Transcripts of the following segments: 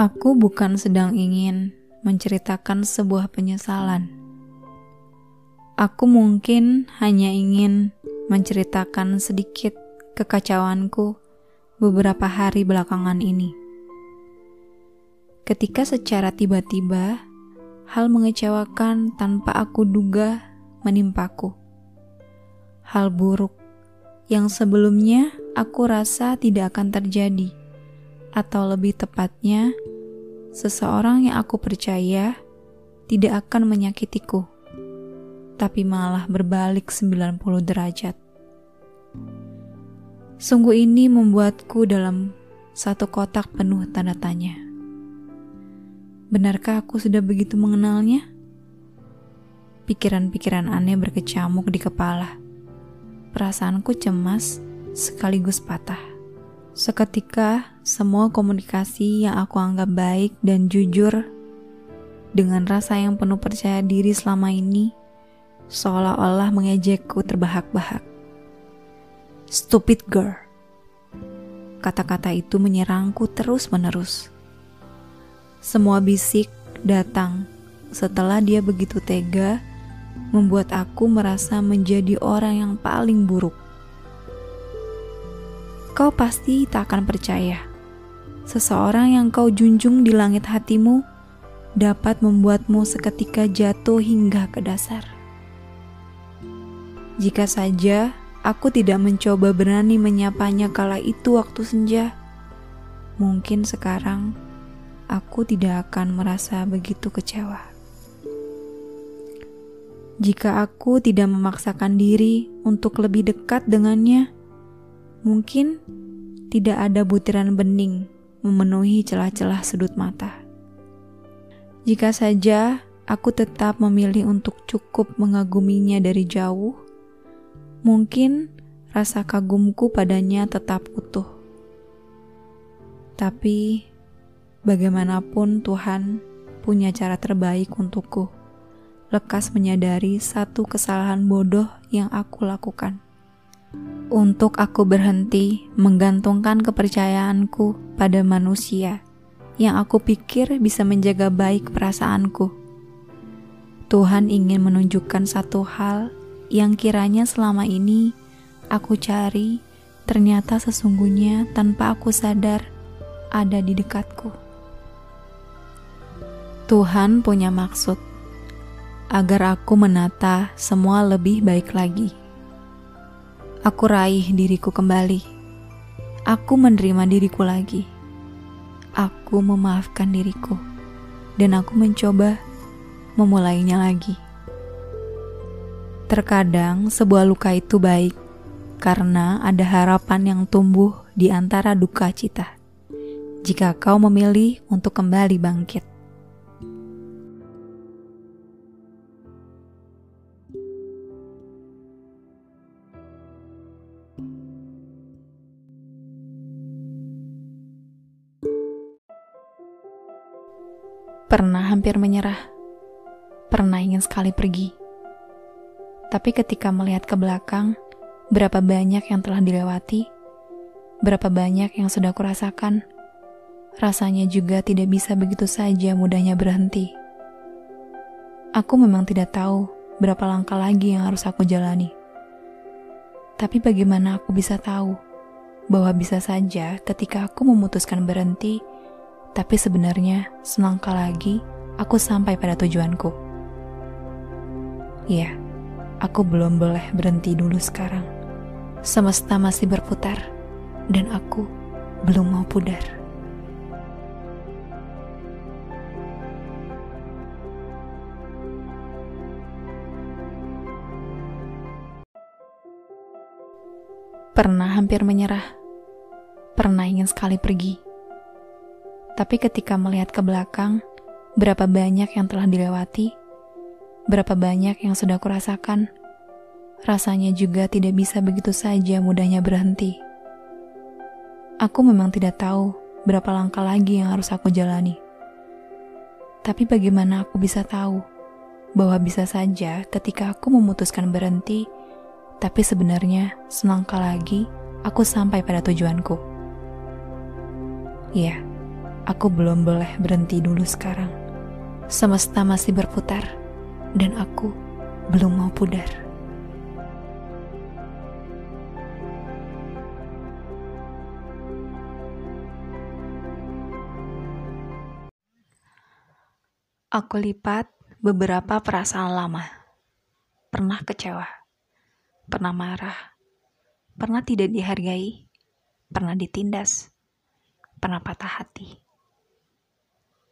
Aku bukan sedang ingin menceritakan sebuah penyesalan. Aku mungkin hanya ingin menceritakan sedikit kekacauanku beberapa hari belakangan ini. Ketika secara tiba-tiba hal mengecewakan tanpa aku duga menimpaku. Hal buruk yang sebelumnya aku rasa tidak akan terjadi, atau lebih tepatnya, seseorang yang aku percaya tidak akan menyakitiku, tapi malah berbalik 90 derajat. Sungguh ini membuatku dalam satu kotak penuh tanda tanya. Benarkah aku sudah begitu mengenalnya? Pikiran-pikiran aneh berkecamuk di kepala perasaanku cemas sekaligus patah. Seketika, semua komunikasi yang aku anggap baik dan jujur dengan rasa yang penuh percaya diri selama ini seolah-olah mengejekku terbahak-bahak. Stupid girl. Kata-kata itu menyerangku terus-menerus. Semua bisik datang setelah dia begitu tega membuat aku merasa menjadi orang yang paling buruk. Kau pasti tak akan percaya, seseorang yang kau junjung di langit hatimu dapat membuatmu seketika jatuh hingga ke dasar. Jika saja aku tidak mencoba berani menyapanya kala itu waktu senja, mungkin sekarang aku tidak akan merasa begitu kecewa. Jika aku tidak memaksakan diri untuk lebih dekat dengannya, mungkin tidak ada butiran bening memenuhi celah-celah sudut mata. Jika saja aku tetap memilih untuk cukup mengaguminya dari jauh, mungkin rasa kagumku padanya tetap utuh. Tapi bagaimanapun Tuhan punya cara terbaik untukku lekas menyadari satu kesalahan bodoh yang aku lakukan. Untuk aku berhenti menggantungkan kepercayaanku pada manusia yang aku pikir bisa menjaga baik perasaanku. Tuhan ingin menunjukkan satu hal yang kiranya selama ini aku cari, ternyata sesungguhnya tanpa aku sadar ada di dekatku. Tuhan punya maksud agar aku menata semua lebih baik lagi. Aku raih diriku kembali. Aku menerima diriku lagi. Aku memaafkan diriku, dan aku mencoba memulainya lagi. Terkadang sebuah luka itu baik karena ada harapan yang tumbuh di antara duka cita. Jika kau memilih untuk kembali bangkit, Pernah hampir menyerah, pernah ingin sekali pergi. Tapi ketika melihat ke belakang, berapa banyak yang telah dilewati, berapa banyak yang sudah kurasakan, rasanya juga tidak bisa begitu saja mudahnya berhenti. Aku memang tidak tahu berapa langkah lagi yang harus aku jalani. Tapi bagaimana aku bisa tahu bahwa bisa saja ketika aku memutuskan berhenti, tapi sebenarnya selangkah lagi aku sampai pada tujuanku. Iya, aku belum boleh berhenti dulu sekarang. Semesta masih berputar dan aku belum mau pudar. Pernah hampir menyerah, pernah ingin sekali pergi tapi ketika melihat ke belakang, berapa banyak yang telah dilewati, berapa banyak yang sudah kurasakan, rasanya juga tidak bisa begitu saja mudahnya berhenti. Aku memang tidak tahu berapa langkah lagi yang harus aku jalani. Tapi bagaimana aku bisa tahu bahwa bisa saja ketika aku memutuskan berhenti, tapi sebenarnya selangkah lagi aku sampai pada tujuanku. Iya. Aku belum boleh berhenti dulu sekarang. Semesta masih berputar, dan aku belum mau pudar. Aku lipat beberapa perasaan lama. Pernah kecewa, pernah marah, pernah tidak dihargai, pernah ditindas, pernah patah hati.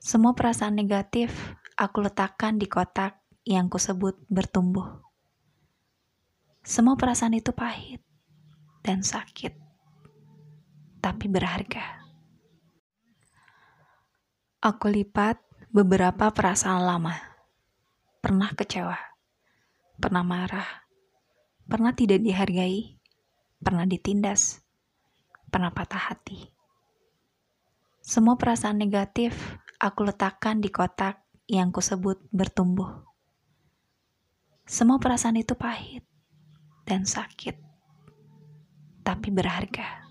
Semua perasaan negatif aku letakkan di kotak yang kusebut bertumbuh. Semua perasaan itu pahit dan sakit, tapi berharga. Aku lipat beberapa perasaan lama. Pernah kecewa, pernah marah, pernah tidak dihargai, pernah ditindas, pernah patah hati. Semua perasaan negatif aku letakkan di kotak yang kusebut bertumbuh. Semua perasaan itu pahit dan sakit, tapi berharga.